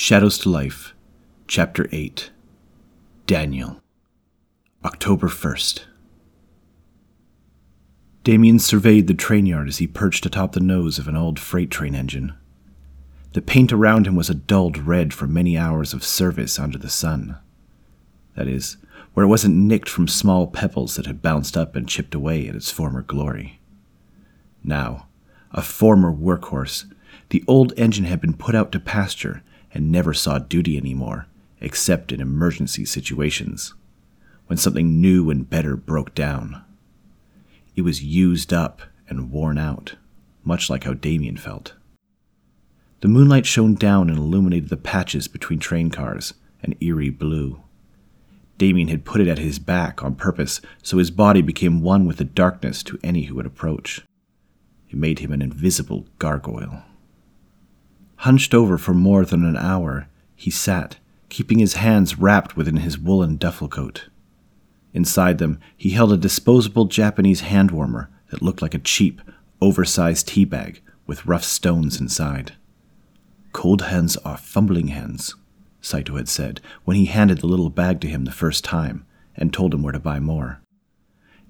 Shadows to Life, Chapter 8 Daniel, October 1st. Damien surveyed the train yard as he perched atop the nose of an old freight train engine. The paint around him was a dulled red from many hours of service under the sun. That is, where it wasn't nicked from small pebbles that had bounced up and chipped away at its former glory. Now, a former workhorse, the old engine had been put out to pasture and never saw duty anymore, except in emergency situations, when something new and better broke down. It was used up and worn out, much like how Damien felt. The moonlight shone down and illuminated the patches between train cars, an eerie blue. Damien had put it at his back on purpose so his body became one with the darkness to any who would approach. It made him an invisible gargoyle. Hunched over for more than an hour, he sat, keeping his hands wrapped within his woolen duffel coat. Inside them, he held a disposable Japanese hand warmer that looked like a cheap, oversized tea bag with rough stones inside. Cold hands are fumbling hands, Saito had said when he handed the little bag to him the first time and told him where to buy more.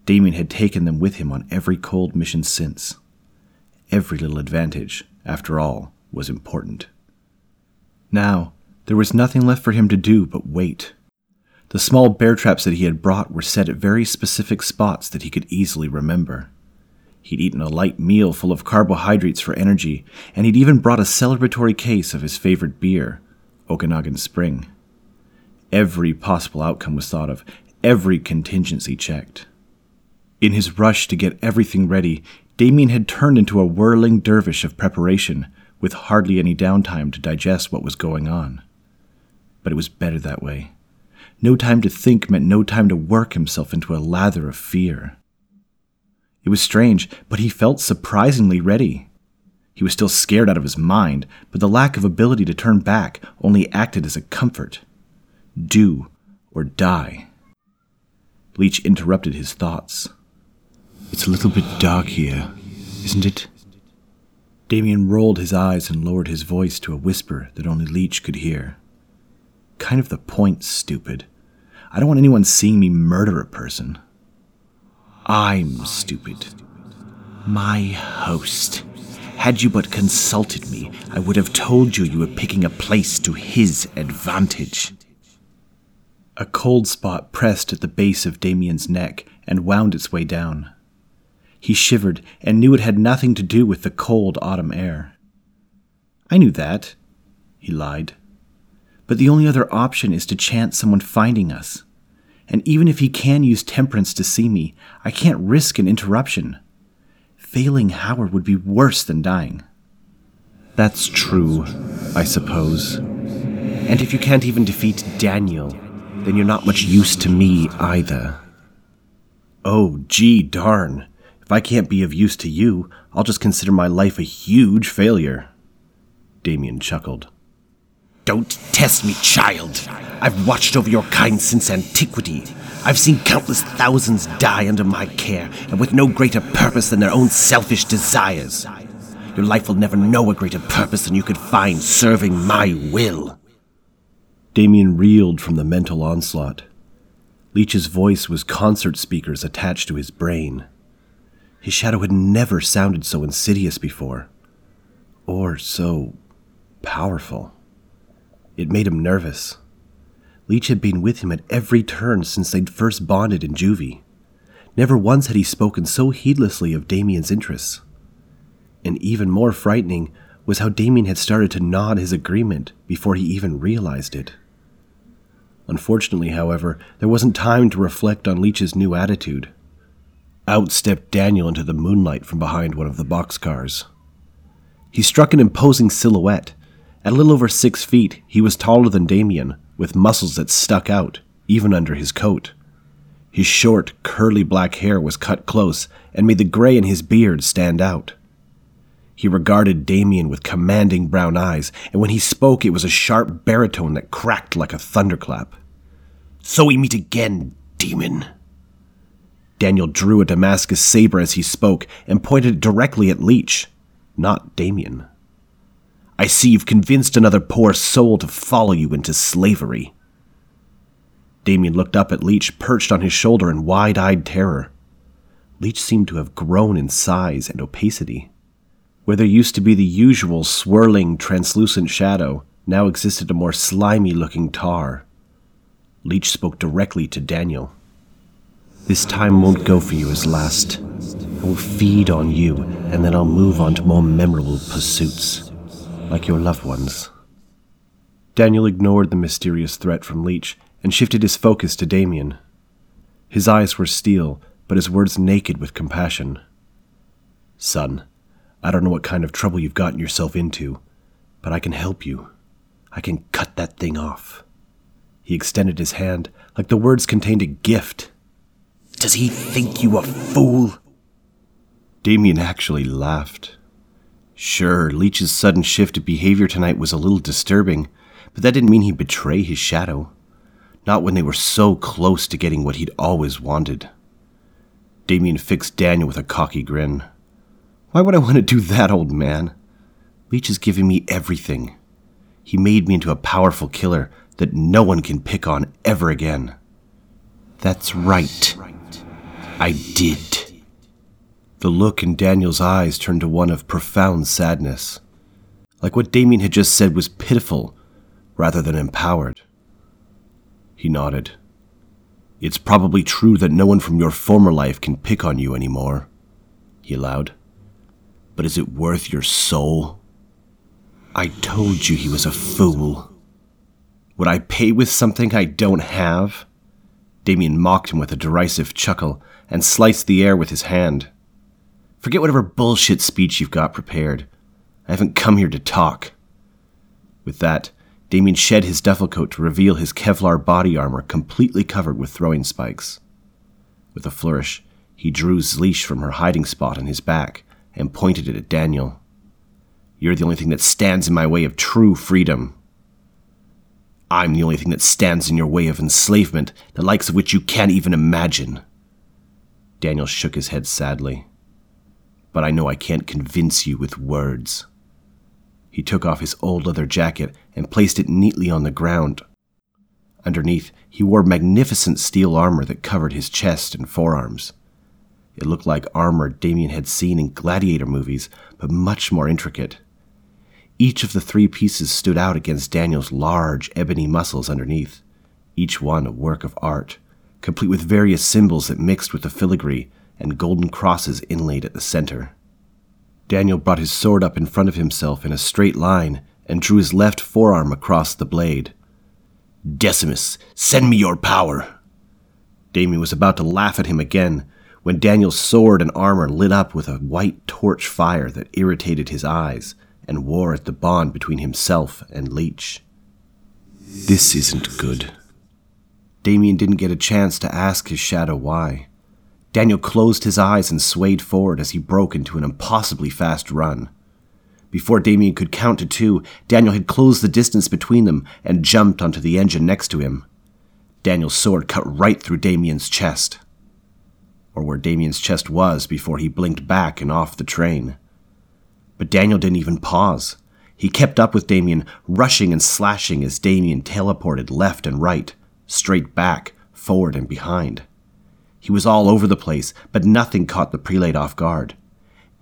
Damien had taken them with him on every cold mission since. Every little advantage, after all, was important. Now, there was nothing left for him to do but wait. The small bear traps that he had brought were set at very specific spots that he could easily remember. He'd eaten a light meal full of carbohydrates for energy, and he'd even brought a celebratory case of his favorite beer, Okanagan Spring. Every possible outcome was thought of, every contingency checked. In his rush to get everything ready, Damien had turned into a whirling dervish of preparation, with hardly any downtime to digest what was going on. But it was better that way. No time to think meant no time to work himself into a lather of fear. It was strange, but he felt surprisingly ready. He was still scared out of his mind, but the lack of ability to turn back only acted as a comfort. Do or die. Leech interrupted his thoughts. It's a little bit dark here, isn't it? Damien rolled his eyes and lowered his voice to a whisper that only Leech could hear. Kind of the point, stupid. I don't want anyone seeing me murder a person. I'm stupid. My host. Had you but consulted me, I would have told you you were picking a place to his advantage. A cold spot pressed at the base of Damien's neck and wound its way down. He shivered and knew it had nothing to do with the cold autumn air. I knew that, he lied. But the only other option is to chance someone finding us. And even if he can use temperance to see me, I can't risk an interruption. Failing Howard would be worse than dying. That's true, I suppose. And if you can't even defeat Daniel, then you're not much use to me either. Oh, gee darn. If I can't be of use to you, I'll just consider my life a huge failure. Damien chuckled. Don't test me, child. I've watched over your kind since antiquity. I've seen countless thousands die under my care, and with no greater purpose than their own selfish desires. Your life will never know a greater purpose than you could find serving my will. Damien reeled from the mental onslaught. Leech's voice was concert speakers attached to his brain. His shadow had never sounded so insidious before, or so powerful. It made him nervous. Leech had been with him at every turn since they'd first bonded in juvie. Never once had he spoken so heedlessly of Damien's interests. And even more frightening was how Damien had started to nod his agreement before he even realized it. Unfortunately, however, there wasn't time to reflect on Leech's new attitude. Out stepped Daniel into the moonlight from behind one of the boxcars. He struck an imposing silhouette. At a little over six feet, he was taller than Damien, with muscles that stuck out, even under his coat. His short, curly black hair was cut close and made the gray in his beard stand out. He regarded Damien with commanding brown eyes, and when he spoke, it was a sharp baritone that cracked like a thunderclap. So we meet again, demon. Daniel drew a Damascus saber as he spoke and pointed it directly at Leech, not Damien. I see you've convinced another poor soul to follow you into slavery. Damien looked up at Leech, perched on his shoulder in wide eyed terror. Leech seemed to have grown in size and opacity. Where there used to be the usual swirling, translucent shadow, now existed a more slimy looking tar. Leech spoke directly to Daniel. This time won't go for you as last. I will feed on you, and then I'll move on to more memorable pursuits, like your loved ones. Daniel ignored the mysterious threat from Leech and shifted his focus to Damien. His eyes were steel, but his words naked with compassion. Son, I don't know what kind of trouble you've gotten yourself into, but I can help you. I can cut that thing off. He extended his hand like the words contained a gift. Does he think you a fool? Damien actually laughed. Sure, Leech's sudden shift of behavior tonight was a little disturbing, but that didn't mean he'd betray his shadow. Not when they were so close to getting what he'd always wanted. Damien fixed Daniel with a cocky grin. Why would I want to do that, old man? Leech has given me everything. He made me into a powerful killer that no one can pick on ever again. That's right. I did. The look in Daniel's eyes turned to one of profound sadness. Like what Damien had just said was pitiful rather than empowered. He nodded. It's probably true that no one from your former life can pick on you anymore, he allowed. But is it worth your soul? I told you he was a fool. Would I pay with something I don't have? Damien mocked him with a derisive chuckle and sliced the air with his hand. Forget whatever bullshit speech you've got prepared. I haven't come here to talk. With that, Damien shed his duffel coat to reveal his Kevlar body armor completely covered with throwing spikes. With a flourish, he drew Zleesh from her hiding spot on his back and pointed it at Daniel. You're the only thing that stands in my way of true freedom. I'm the only thing that stands in your way of enslavement, the likes of which you can't even imagine. Daniel shook his head sadly but I know I can't convince you with words. He took off his old leather jacket and placed it neatly on the ground. Underneath, he wore magnificent steel armor that covered his chest and forearms. It looked like armor Damien had seen in gladiator movies, but much more intricate. Each of the three pieces stood out against Daniel's large ebony muscles underneath, each one a work of art, complete with various symbols that mixed with the filigree and golden crosses inlaid at the center. Daniel brought his sword up in front of himself in a straight line and drew his left forearm across the blade. Decimus, send me your power! Damien was about to laugh at him again when Daniel's sword and armor lit up with a white torch fire that irritated his eyes and wore at the bond between himself and Leech. This isn't good. Damien didn't get a chance to ask his shadow why. Daniel closed his eyes and swayed forward as he broke into an impossibly fast run. Before Damien could count to two, Daniel had closed the distance between them and jumped onto the engine next to him. Daniel's sword cut right through Damien's chest. Or where Damien's chest was before he blinked back and off the train. But Daniel didn't even pause. He kept up with Damien, rushing and slashing as Damien teleported left and right, straight back, forward and behind. He was all over the place, but nothing caught the prelate off guard.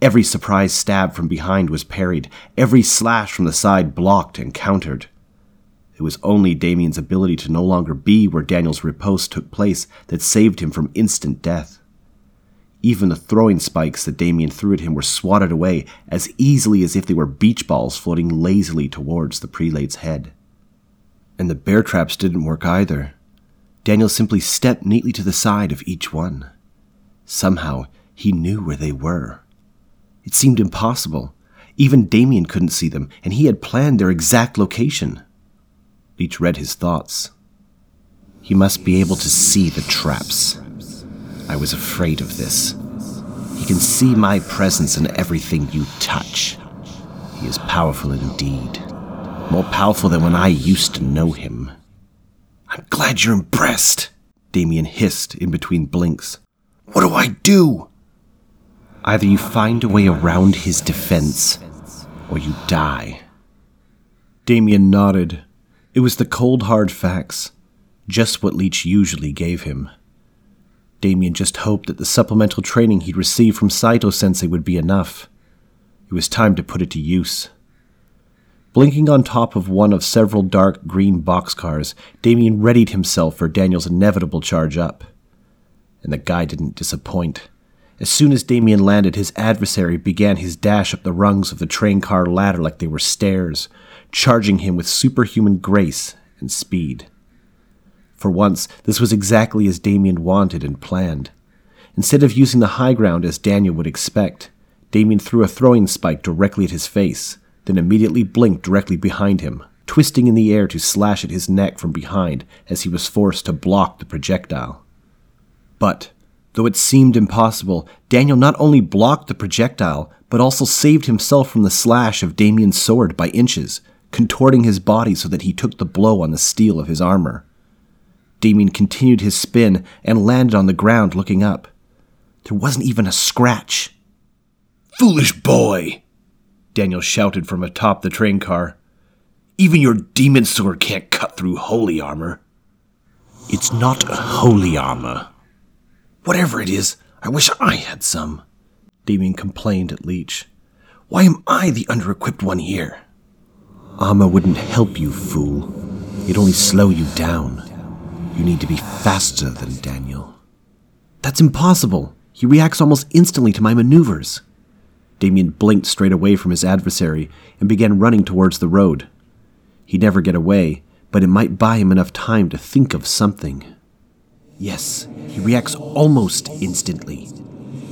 Every surprise stab from behind was parried, every slash from the side blocked and countered. It was only Damien's ability to no longer be where Daniel's riposte took place that saved him from instant death. Even the throwing spikes that Damien threw at him were swatted away as easily as if they were beach balls floating lazily towards the prelate's head. And the bear traps didn't work either. Daniel simply stepped neatly to the side of each one. Somehow, he knew where they were. It seemed impossible. Even Damien couldn't see them, and he had planned their exact location. Leech read his thoughts. He must be able to see the traps. I was afraid of this. He can see my presence in everything you touch. He is powerful indeed. More powerful than when I used to know him. I'm glad you're impressed, Damien hissed in between blinks. What do I do? Either you find a way around his defense, or you die. Damien nodded. It was the cold, hard facts, just what Leech usually gave him. Damien just hoped that the supplemental training he'd received from Saito sensei would be enough. It was time to put it to use. Blinking on top of one of several dark green boxcars, Damien readied himself for Daniel's inevitable charge up. And the guy didn't disappoint. As soon as Damien landed, his adversary began his dash up the rungs of the train car ladder like they were stairs, charging him with superhuman grace and speed. For once, this was exactly as Damien wanted and planned. Instead of using the high ground as Daniel would expect, Damien threw a throwing spike directly at his face, then immediately blinked directly behind him, twisting in the air to slash at his neck from behind as he was forced to block the projectile. But, though it seemed impossible, Daniel not only blocked the projectile, but also saved himself from the slash of Damien's sword by inches, contorting his body so that he took the blow on the steel of his armor. Damien continued his spin and landed on the ground looking up. There wasn't even a scratch. Foolish boy! Daniel shouted from atop the train car. Even your demon sword can't cut through holy armor. It's not holy armor. Whatever it is, I wish I had some, Damien complained at Leech. Why am I the under equipped one here? Armor wouldn't help you, fool. It'd only slow you down. You need to be faster than Daniel. That's impossible. He reacts almost instantly to my maneuvers. Damien blinked straight away from his adversary and began running towards the road. He'd never get away, but it might buy him enough time to think of something. Yes, he reacts almost instantly.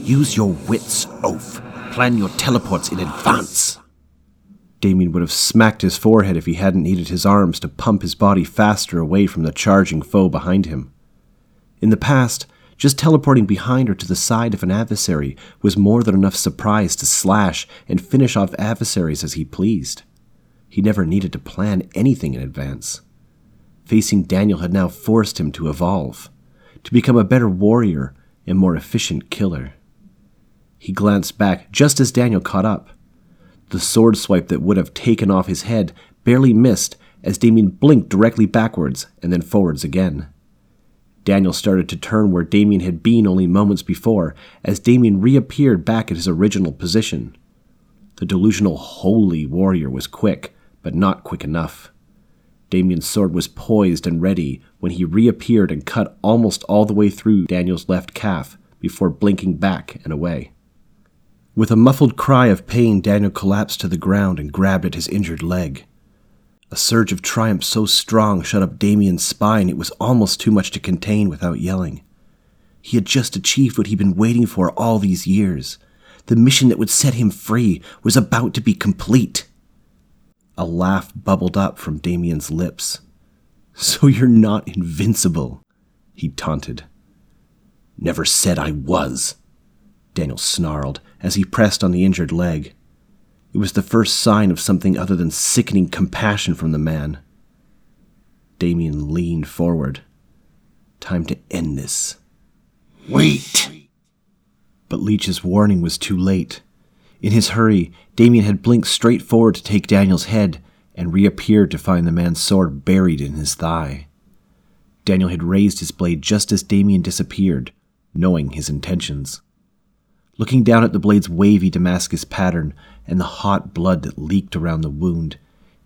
Use your wits, oaf. Plan your teleports in advance. Damien would have smacked his forehead if he hadn't needed his arms to pump his body faster away from the charging foe behind him. In the past, just teleporting behind or to the side of an adversary was more than enough surprise to slash and finish off adversaries as he pleased. He never needed to plan anything in advance. Facing Daniel had now forced him to evolve, to become a better warrior and more efficient killer. He glanced back just as Daniel caught up. The sword swipe that would have taken off his head barely missed as Damien blinked directly backwards and then forwards again. Daniel started to turn where Damien had been only moments before, as Damien reappeared back at his original position. The delusional holy warrior was quick, but not quick enough. Damien's sword was poised and ready when he reappeared and cut almost all the way through Daniel's left calf before blinking back and away. With a muffled cry of pain, Daniel collapsed to the ground and grabbed at his injured leg. A surge of triumph so strong shut up Damien's spine it was almost too much to contain without yelling. He had just achieved what he'd been waiting for all these years. The mission that would set him free was about to be complete. A laugh bubbled up from Damien's lips. So you're not invincible, he taunted. Never said I was, Daniel snarled as he pressed on the injured leg. It was the first sign of something other than sickening compassion from the man. Damien leaned forward. Time to end this. Wait! But Leech's warning was too late. In his hurry, Damien had blinked straight forward to take Daniel's head and reappeared to find the man's sword buried in his thigh. Daniel had raised his blade just as Damien disappeared, knowing his intentions. Looking down at the blade's wavy Damascus pattern and the hot blood that leaked around the wound,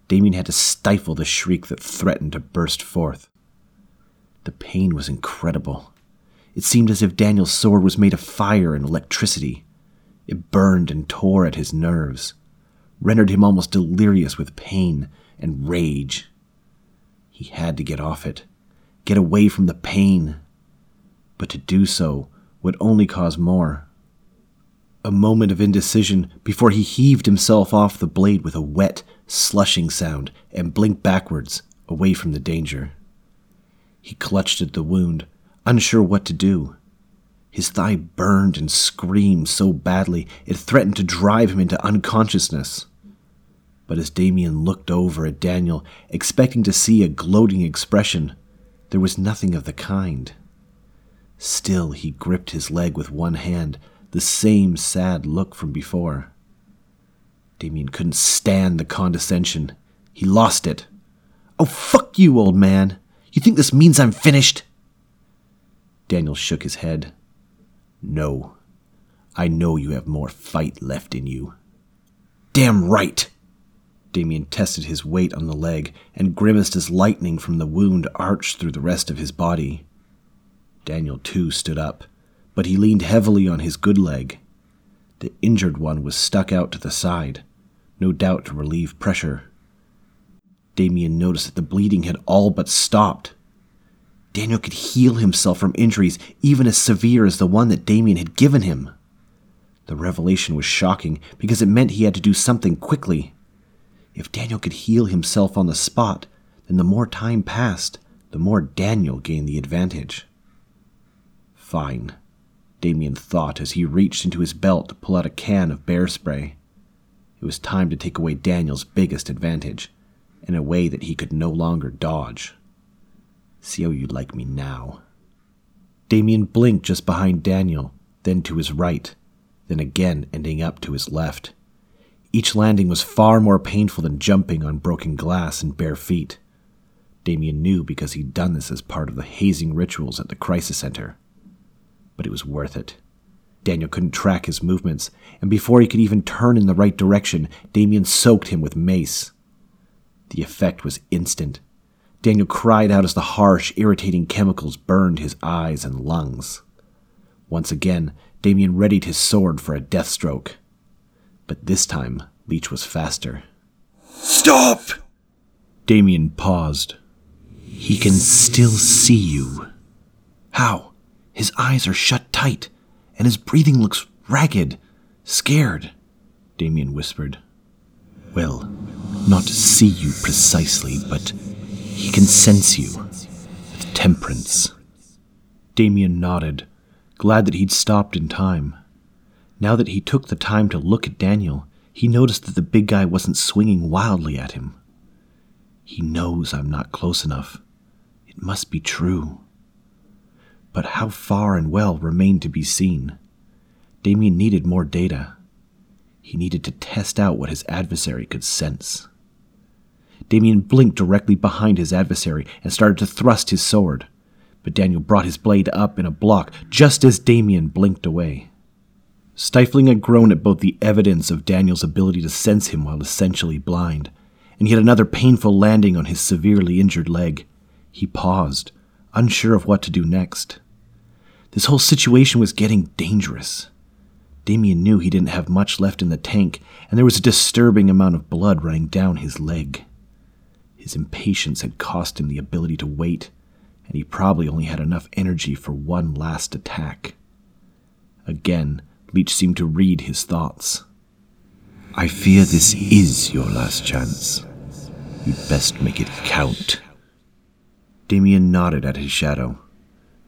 Damien had to stifle the shriek that threatened to burst forth. The pain was incredible. It seemed as if Daniel's sword was made of fire and electricity. It burned and tore at his nerves, rendered him almost delirious with pain and rage. He had to get off it, get away from the pain. But to do so would only cause more a moment of indecision before he heaved himself off the blade with a wet, slushing sound and blinked backwards, away from the danger. He clutched at the wound, unsure what to do. His thigh burned and screamed so badly it threatened to drive him into unconsciousness. But as Damien looked over at Daniel, expecting to see a gloating expression, there was nothing of the kind. Still, he gripped his leg with one hand the same sad look from before. Damien couldn't stand the condescension. He lost it. Oh, fuck you, old man. You think this means I'm finished? Daniel shook his head. No. I know you have more fight left in you. Damn right! Damien tested his weight on the leg and grimaced as lightning from the wound arched through the rest of his body. Daniel, too, stood up, but he leaned heavily on his good leg. The injured one was stuck out to the side, no doubt to relieve pressure. Damien noticed that the bleeding had all but stopped. Daniel could heal himself from injuries even as severe as the one that Damien had given him. The revelation was shocking because it meant he had to do something quickly. If Daniel could heal himself on the spot, then the more time passed, the more Daniel gained the advantage. Fine, Damien thought as he reached into his belt to pull out a can of bear spray. It was time to take away Daniel's biggest advantage, in a way that he could no longer dodge. See how you like me now. Damien blinked just behind Daniel, then to his right, then again ending up to his left. Each landing was far more painful than jumping on broken glass and bare feet. Damien knew because he'd done this as part of the hazing rituals at the crisis center. But it was worth it. Daniel couldn't track his movements, and before he could even turn in the right direction, Damien soaked him with mace. The effect was instant. Daniel cried out as the harsh, irritating chemicals burned his eyes and lungs. Once again, Damien readied his sword for a death stroke. But this time, Leech was faster. Stop! Damien paused. He can still see you. How? His eyes are shut tight, and his breathing looks ragged, scared, Damien whispered. Well, not see you precisely, but he can sense you with temperance. Damien nodded, glad that he'd stopped in time. Now that he took the time to look at Daniel, he noticed that the big guy wasn't swinging wildly at him. He knows I'm not close enough. It must be true. But how far and well remained to be seen. Damien needed more data. He needed to test out what his adversary could sense. Damien blinked directly behind his adversary and started to thrust his sword. But Daniel brought his blade up in a block just as Damien blinked away. Stifling a groan at both the evidence of Daniel's ability to sense him while essentially blind, and yet another painful landing on his severely injured leg, he paused, unsure of what to do next. This whole situation was getting dangerous. Damien knew he didn't have much left in the tank, and there was a disturbing amount of blood running down his leg. His impatience had cost him the ability to wait, and he probably only had enough energy for one last attack. Again, Leech seemed to read his thoughts. I fear this is your last chance. You'd best make it count. Damien nodded at his shadow.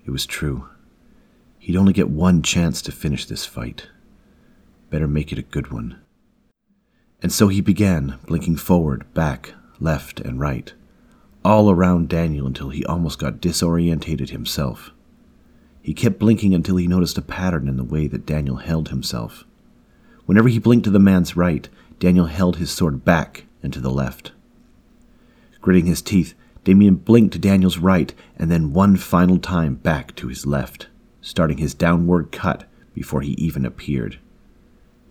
It was true. He'd only get one chance to finish this fight. Better make it a good one. And so he began, blinking forward, back, left, and right, all around Daniel until he almost got disorientated himself. He kept blinking until he noticed a pattern in the way that Daniel held himself. Whenever he blinked to the man's right, Daniel held his sword back and to the left. Gritting his teeth, Damien blinked to Daniel's right and then one final time back to his left, starting his downward cut before he even appeared.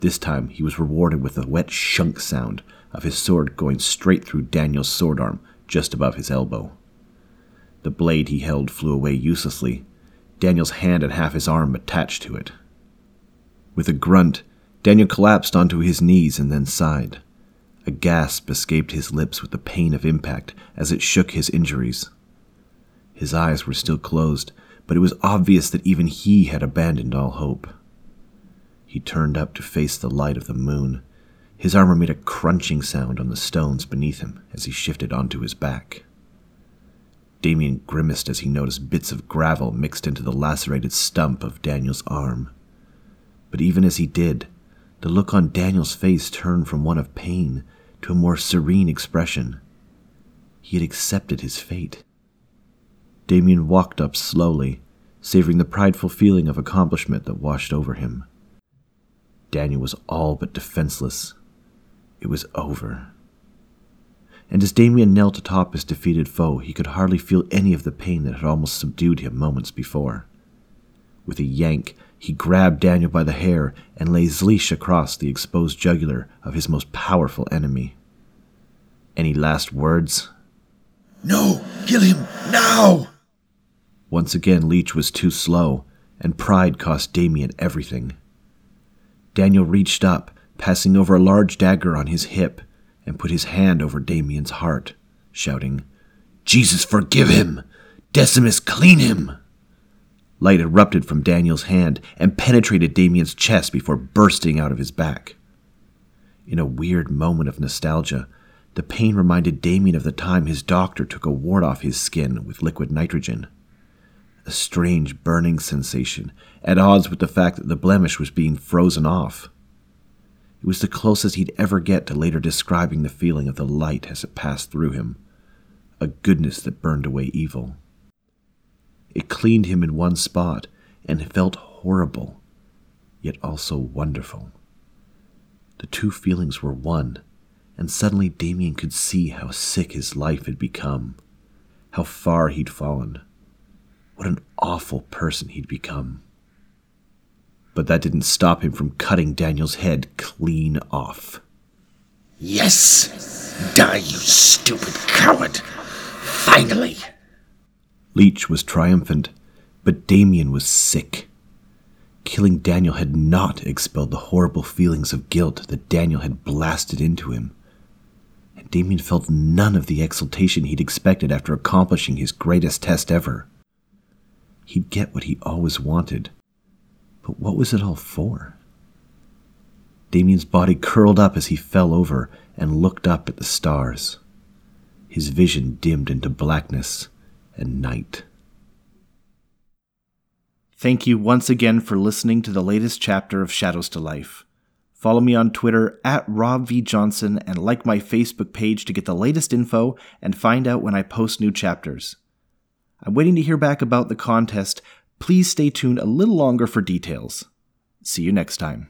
This time he was rewarded with a wet shunk sound of his sword going straight through Daniel's sword arm just above his elbow. The blade he held flew away uselessly, Daniel's hand and half his arm attached to it. With a grunt, Daniel collapsed onto his knees and then sighed. A gasp escaped his lips with the pain of impact as it shook his injuries. His eyes were still closed, but it was obvious that even he had abandoned all hope. He turned up to face the light of the moon. His armor made a crunching sound on the stones beneath him as he shifted onto his back. Damien grimaced as he noticed bits of gravel mixed into the lacerated stump of Daniel's arm. But even as he did, the look on Daniel's face turned from one of pain to a more serene expression. He had accepted his fate. Damien walked up slowly, savoring the prideful feeling of accomplishment that washed over him. Daniel was all but defenseless. It was over. and as Damien knelt atop his defeated foe, he could hardly feel any of the pain that had almost subdued him moments before. With a yank, he grabbed Daniel by the hair and lay Zleesh across the exposed jugular of his most powerful enemy. Any last words? No! Kill him! Now! Once again, Leech was too slow, and pride cost Damien everything. Daniel reached up, passing over a large dagger on his hip, and put his hand over Damien's heart, shouting, Jesus, forgive him! Decimus, clean him! Light erupted from Daniel's hand and penetrated Damien's chest before bursting out of his back. In a weird moment of nostalgia, the pain reminded Damien of the time his doctor took a wart off his skin with liquid nitrogen. A strange burning sensation, at odds with the fact that the blemish was being frozen off. It was the closest he'd ever get to later describing the feeling of the light as it passed through him, a goodness that burned away evil. It cleaned him in one spot, and felt horrible, yet also wonderful. The two feelings were one, and suddenly Damien could see how sick his life had become, how far he'd fallen, what an awful person he'd become. But that didn't stop him from cutting Daniel's head clean off. Yes! Die, you stupid coward! Finally! Leech was triumphant, but Damien was sick. Killing Daniel had not expelled the horrible feelings of guilt that Daniel had blasted into him. And Damien felt none of the exultation he'd expected after accomplishing his greatest test ever. He'd get what he always wanted. But what was it all for? Damien's body curled up as he fell over and looked up at the stars. His vision dimmed into blackness and night. Thank you once again for listening to the latest chapter of Shadows to Life. Follow me on Twitter at Rob V. Johnson and like my Facebook page to get the latest info and find out when I post new chapters. I'm waiting to hear back about the contest. Please stay tuned a little longer for details. See you next time.